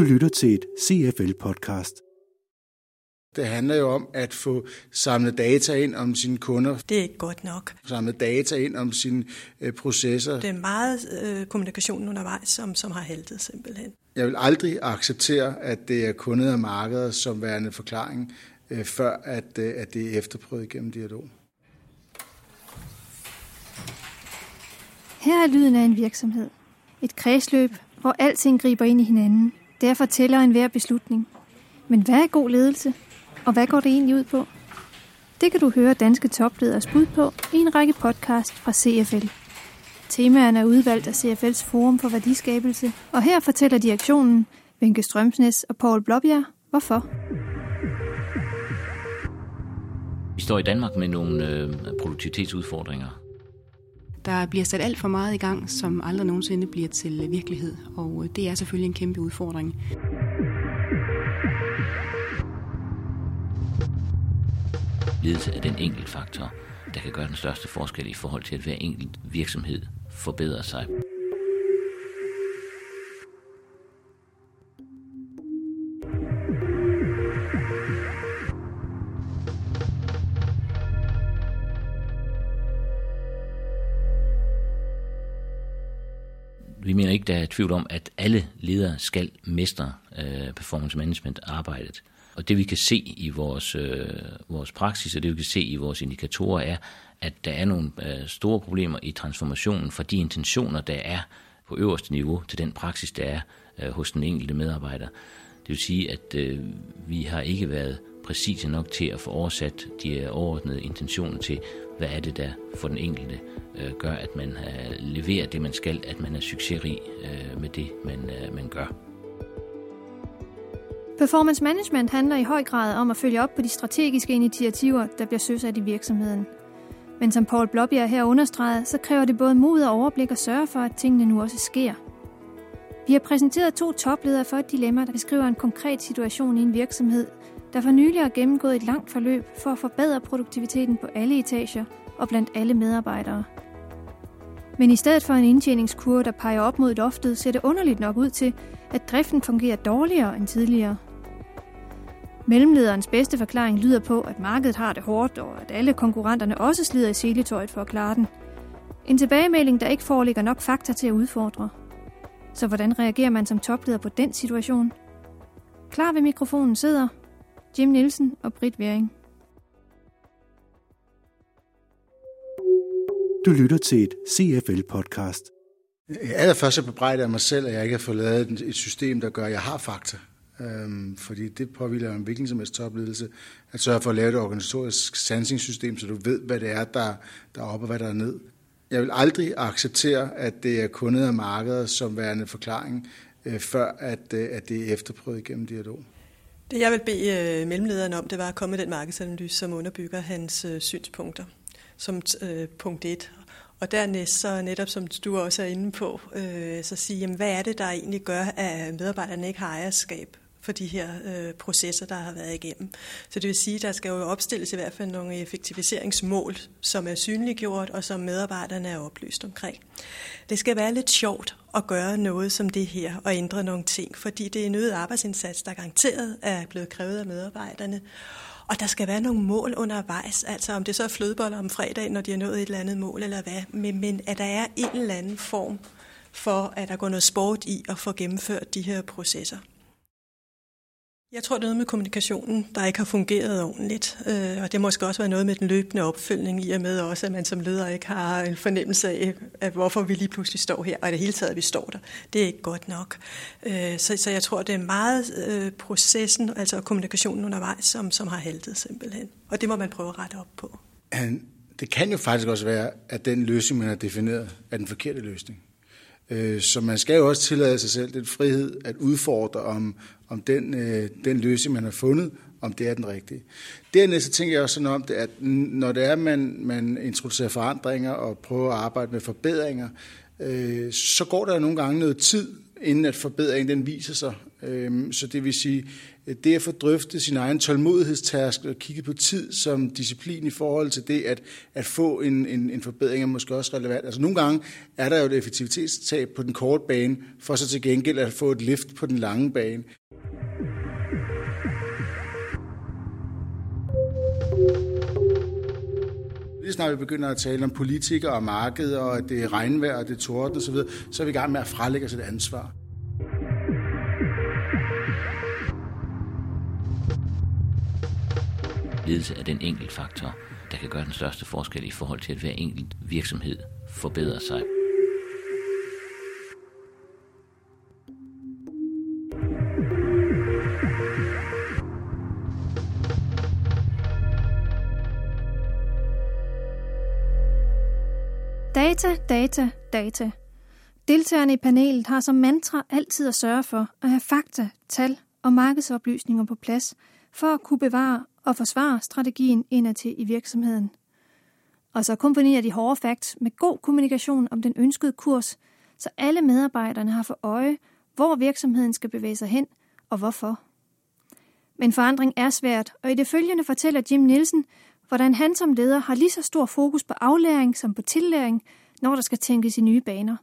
Du lytter til et CFL-podcast. Det handler jo om at få samlet data ind om sine kunder, Det er ikke godt nok. samlet data ind om sine øh, processer. Det er meget øh, kommunikationen undervejs, som, som har haltet simpelthen. Jeg vil aldrig acceptere, at det er kundet af markedet som værende forklaring, øh, før at, øh, at det er efterprøvet gennem dialog. Her er lyden af en virksomhed. Et kredsløb, hvor alting griber ind i hinanden. Derfor tæller enhver beslutning. Men hvad er god ledelse? Og hvad går det egentlig ud på? Det kan du høre danske topleders bud på i en række podcast fra CFL. Temaerne er udvalgt af CFL's Forum for Værdiskabelse, og her fortæller direktionen, Vinke Strømsnes og Paul Blåbjerg, hvorfor. Vi står i Danmark med nogle øh, produktivitetsudfordringer. Der bliver sat alt for meget i gang, som aldrig nogensinde bliver til virkelighed, og øh, det er selvfølgelig en kæmpe udfordring. Ledelse er den enkelt faktor, der kan gøre den største forskel i forhold til, at hver enkelt virksomhed forbedrer sig. Vi mener ikke, der er tvivl om, at alle ledere skal mestre øh, performance management arbejdet. Og det vi kan se i vores, øh, vores praksis, og det vi kan se i vores indikatorer, er, at der er nogle øh, store problemer i transformationen fra de intentioner, der er på øverste niveau, til den praksis, der er øh, hos den enkelte medarbejder. Det vil sige, at øh, vi har ikke været præcise nok til at få oversat de overordnede intentioner til, hvad er det, der for den enkelte øh, gør, at man øh, leverer det, man skal, at man er succesrig øh, med det, man, øh, man gør. Performance management handler i høj grad om at følge op på de strategiske initiativer, der bliver søsat i virksomheden. Men som Paul Blåbjerg her understreget, så kræver det både mod og overblik at sørge for, at tingene nu også sker. Vi har præsenteret to topledere for et dilemma, der beskriver en konkret situation i en virksomhed, der for nylig har gennemgået et langt forløb for at forbedre produktiviteten på alle etager og blandt alle medarbejdere. Men i stedet for en indtjeningskurve, der peger op mod loftet, ser det underligt nok ud til, at driften fungerer dårligere end tidligere. Mellemlederens bedste forklaring lyder på, at markedet har det hårdt, og at alle konkurrenterne også slider i seletøjet for at klare den. En tilbagemelding, der ikke foreligger nok fakta til at udfordre. Så hvordan reagerer man som topleder på den situation? Klar ved mikrofonen sidder Jim Nielsen og Britt Wering. Du lytter til et CFL-podcast. Allerførst så bebrejder jeg mig selv, at jeg ikke har fået lavet et system, der gør, at jeg har fakta. Øhm, fordi det påviler en hvilken som helst topledelse, at sørge for at lave et organisatorisk sansingssystem, så du ved, hvad det er, der, der er oppe og hvad der er ned. Jeg vil aldrig acceptere, at det er kundet af markedet som værende forklaring, øh, før at, øh, at det er efterprøvet gennem dialog. Det jeg vil bede øh, mellemlederen om, det var at komme med den markedsanalyse, som underbygger hans øh, synspunkter som øh, punkt 1. Og dernæst så netop som du også er inde på, øh, så sige, jamen, hvad er det, der egentlig gør, at medarbejderne ikke har ejerskab for de her øh, processer, der har været igennem. Så det vil sige, at der skal jo opstilles i hvert fald nogle effektiviseringsmål, som er synliggjort og som medarbejderne er oplyst omkring. Det skal være lidt sjovt at gøre noget som det her og ændre nogle ting, fordi det er en øget arbejdsindsats, der garanteret er blevet krævet af medarbejderne. Og der skal være nogle mål undervejs, altså om det så er flødeboller om fredag, når de har nået et eller andet mål, eller hvad, men, men at der er en eller anden form for, at der går noget sport i at få gennemført de her processer. Jeg tror, det er noget med kommunikationen, der ikke har fungeret ordentligt. Øh, og det måske også være noget med den løbende opfølgning i og med også, at man som leder ikke har en fornemmelse af, at hvorfor vi lige pludselig står her, og i det hele taget, at vi står der. Det er ikke godt nok. Øh, så, så jeg tror, det er meget øh, processen, altså kommunikationen undervejs, som, som har haltet simpelthen. Og det må man prøve at rette op på. Det kan jo faktisk også være, at den løsning, man har defineret, er den forkerte løsning. Øh, så man skal jo også tillade sig selv den frihed at udfordre, om, om den, øh, den løsning, man har fundet, om det er den rigtige. Dernæst så tænker jeg også sådan om det, at når det er, man, man introducerer forandringer og prøver at arbejde med forbedringer, øh, så går der nogle gange noget tid, inden at forbedringen den viser sig Øh, så det vil sige, Øh, det at få drøftet sin egen tålmodighedstask og kigge på tid som disciplin i forhold til det at, at få en, en, en forbedring er måske også relevant. Altså nogle gange er der jo et effektivitetstab på den korte bane, for så til gengæld at få et lift på den lange bane. Lige snart vi begynder at tale om politikere og marked, og at det er regnvejr og det er torden osv., så er vi i gang med at frelægge os et ansvar. Ledelse er den enkelt faktor, der kan gøre den største forskel i forhold til, at hver enkelt virksomhed forbedrer sig. Data, data, data. Deltagerne i panelet har som mantra altid at sørge for at have fakta, tal og markedsoplysninger på plads for at kunne bevare og forsvare strategien indadtil i virksomheden. Og så kombinerer de hårde facts med god kommunikation om den ønskede kurs, så alle medarbejderne har for øje, hvor virksomheden skal bevæge sig hen og hvorfor. Men forandring er svært, og i det følgende fortæller Jim Nielsen, hvordan han som leder har lige så stor fokus på aflæring som på tillæring, når der skal tænkes i nye baner.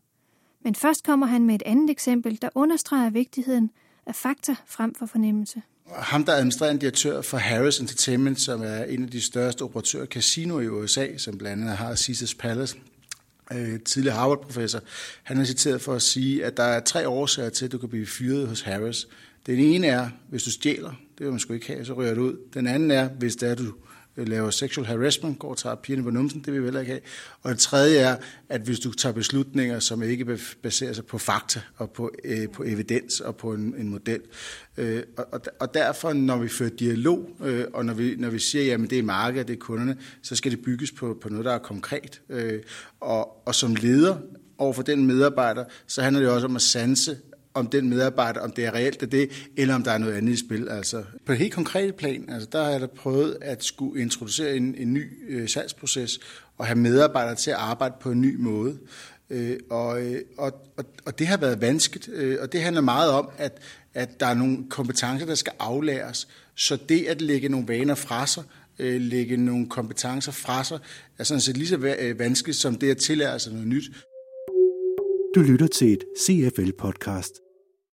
Men først kommer han med et andet eksempel, der understreger vigtigheden af fakta frem for fornemmelse. Ham, der er administrerende direktør for Harris Entertainment, som er en af de største operatører af casino i USA, som blandt andet har Caesars Palace, øh, tidligere Harvard-professor, han er citeret for at sige, at der er tre årsager til, at du kan blive fyret hos Harris. Den ene er, hvis du stjæler, det vil man sgu ikke have, så rører du ud. Den anden er, hvis det er, du Øh, laver sexual harassment, går og tager pigerne på numsen, det vil vi heller ikke have. Og det tredje er, at hvis du tager beslutninger, som ikke baserer sig på fakta og på, øh, på evidens og på en, en model. Øh, og, og derfor, når vi fører dialog, øh, og når vi, når vi siger, at det er markedet, det er kunderne, så skal det bygges på, på noget, der er konkret. Øh, og, og som leder over for den medarbejder, så handler det også om at sanse om den medarbejder, om det er reelt af det, eller om der er noget andet i spil. Altså, på et helt konkret plan, altså, der har jeg prøvet at skulle introducere en, en ny øh, salgsproces og have medarbejdere til at arbejde på en ny måde. Øh, og, øh, og, og, og det har været vanskeligt, øh, og det handler meget om, at, at der er nogle kompetencer, der skal aflæres. Så det at lægge nogle vaner fra sig, øh, lægge nogle kompetencer fra sig, er sådan set lige så øh, vanskeligt som det at tillære sig noget nyt. Du lytter til et CFL-podcast.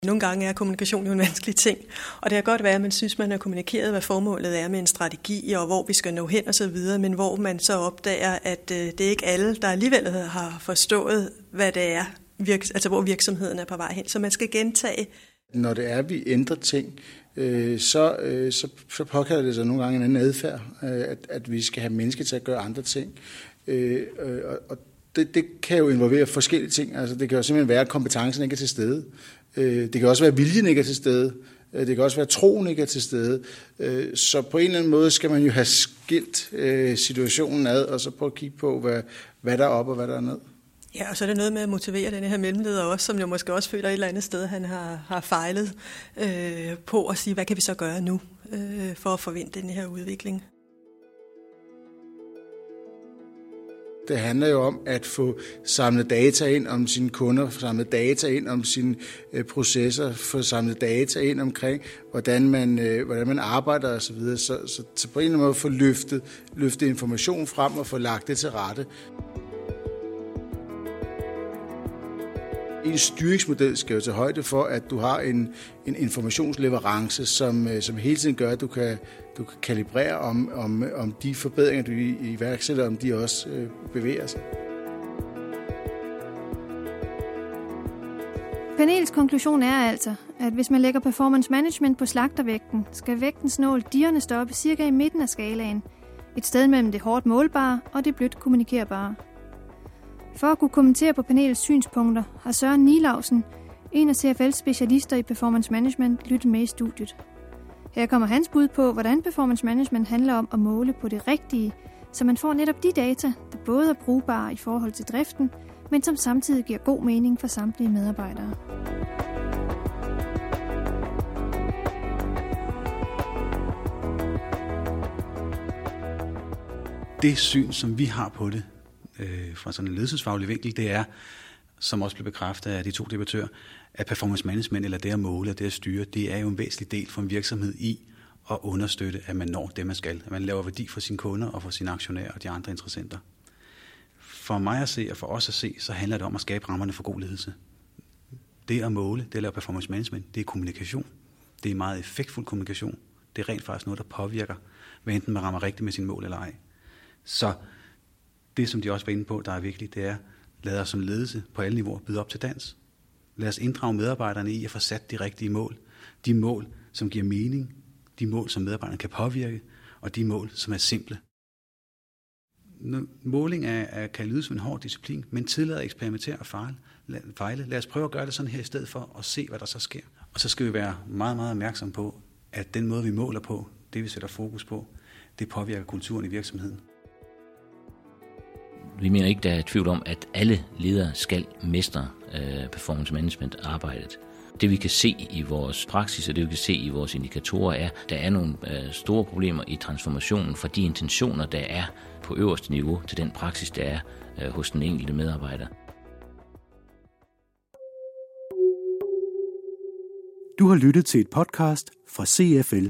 Nogle gange er kommunikation jo en vanskelig ting, og det kan godt være, at man synes, man har kommunikeret, hvad formålet er med en strategi, og hvor vi skal nå hen og så videre, men hvor man så opdager, at øh, det er ikke alle, der alligevel har forstået, hvad det er, altså hvor virksomheden er på vej hen. Så man skal gentage. Når det er, at vi ændrer ting, øh, så, øh, så, så påkalder det sig nogle gange en anden adfærd, øh, at, at vi skal have mennesker til at gøre andre ting. Øh, og det, det kan jo involvere forskellige ting. Altså, det kan jo simpelthen være, at kompetencen ikke er til stede. Øh, det kan også være, at viljen ikke er til stede. Øh, det kan også være, at troen ikke er til stede. Øh, så på en eller anden måde skal man jo have skilt situationen ad, og så prøve at kigge på, hvad, hvad der er op og hvad der er ned. Ja, og så er det noget med at motivere den her mellemleder også, som jo måske også føler et eller andet sted, han har, har fejlet øh, på at sige, hvad kan vi så gøre nu øh, for at forvente den her udvikling. Det handler jo om at få samlet data ind om sine kunder, få samlet data ind om sine øh, processer, få samlet data ind omkring, hvordan man, øh, hvordan man arbejder osv. Så, så, så, så på en eller anden måde få løftet, løftet information frem og få lagt det til rette. En styringsmodel skal jo tage højde for, at du har en, en informationsleverance, som, øh, som hele tiden gør, at du kan, du kan kalibrere om, om, om de forbedringer, du iværksætter, om de også øh, bevæger sig. Panels konklusion er altså, at hvis man lægger performance management på slagtervægten, skal vægtens nål dirrende stoppe cirka i midten af skalaen. Et sted mellem det hårdt målbare og det blødt kommunikerbare. For at kunne kommentere på panelets synspunkter, har Søren Nilausen, en af CFL's specialister i performance management, lyttet med i studiet. Her kommer hans bud på, hvordan performance management handler om at måle på det rigtige, så man får netop de data, der både er brugbare i forhold til driften, men som samtidig giver god mening for samtlige medarbejdere. Det syn, som vi har på det, øh, fra sådan en ledelsesfaglig vinkel, det er som også blev bekræftet af de to debattører, at performance management, eller det at måle og det at styre, det er jo en væsentlig del for en virksomhed i at understøtte, at man når det, man skal. At man laver værdi for sine kunder og for sine aktionærer og de andre interessenter. For mig at se og for os at se, så handler det om at skabe rammerne for god ledelse. Det at måle, det at lave performance management, det er kommunikation. Det er meget effektfuld kommunikation. Det er rent faktisk noget, der påvirker, hvad enten man rammer rigtigt med sin mål eller ej. Så det, som de også var inde på, der er vigtigt, det er, lad os som ledelse på alle niveauer byde op til dans. Lad os inddrage medarbejderne i at få sat de rigtige mål. De mål, som giver mening, de mål, som medarbejderne kan påvirke, og de mål, som er simple. Måling er, er, kan lyde som en hård disciplin, men tillader at eksperimentere og fejle. fejle. Lad os prøve at gøre det sådan her i stedet for at se, hvad der så sker. Og så skal vi være meget, meget opmærksom på, at den måde, vi måler på, det vi sætter fokus på, det påvirker kulturen i virksomheden. Vi mener ikke, der er tvivl om, at alle ledere skal mestre øh, performance management arbejdet. Det vi kan se i vores praksis og det vi kan se i vores indikatorer er, at der er nogle øh, store problemer i transformationen fra de intentioner, der er på øverste niveau til den praksis, der er øh, hos den enkelte medarbejder. Du har lyttet til et podcast fra CFL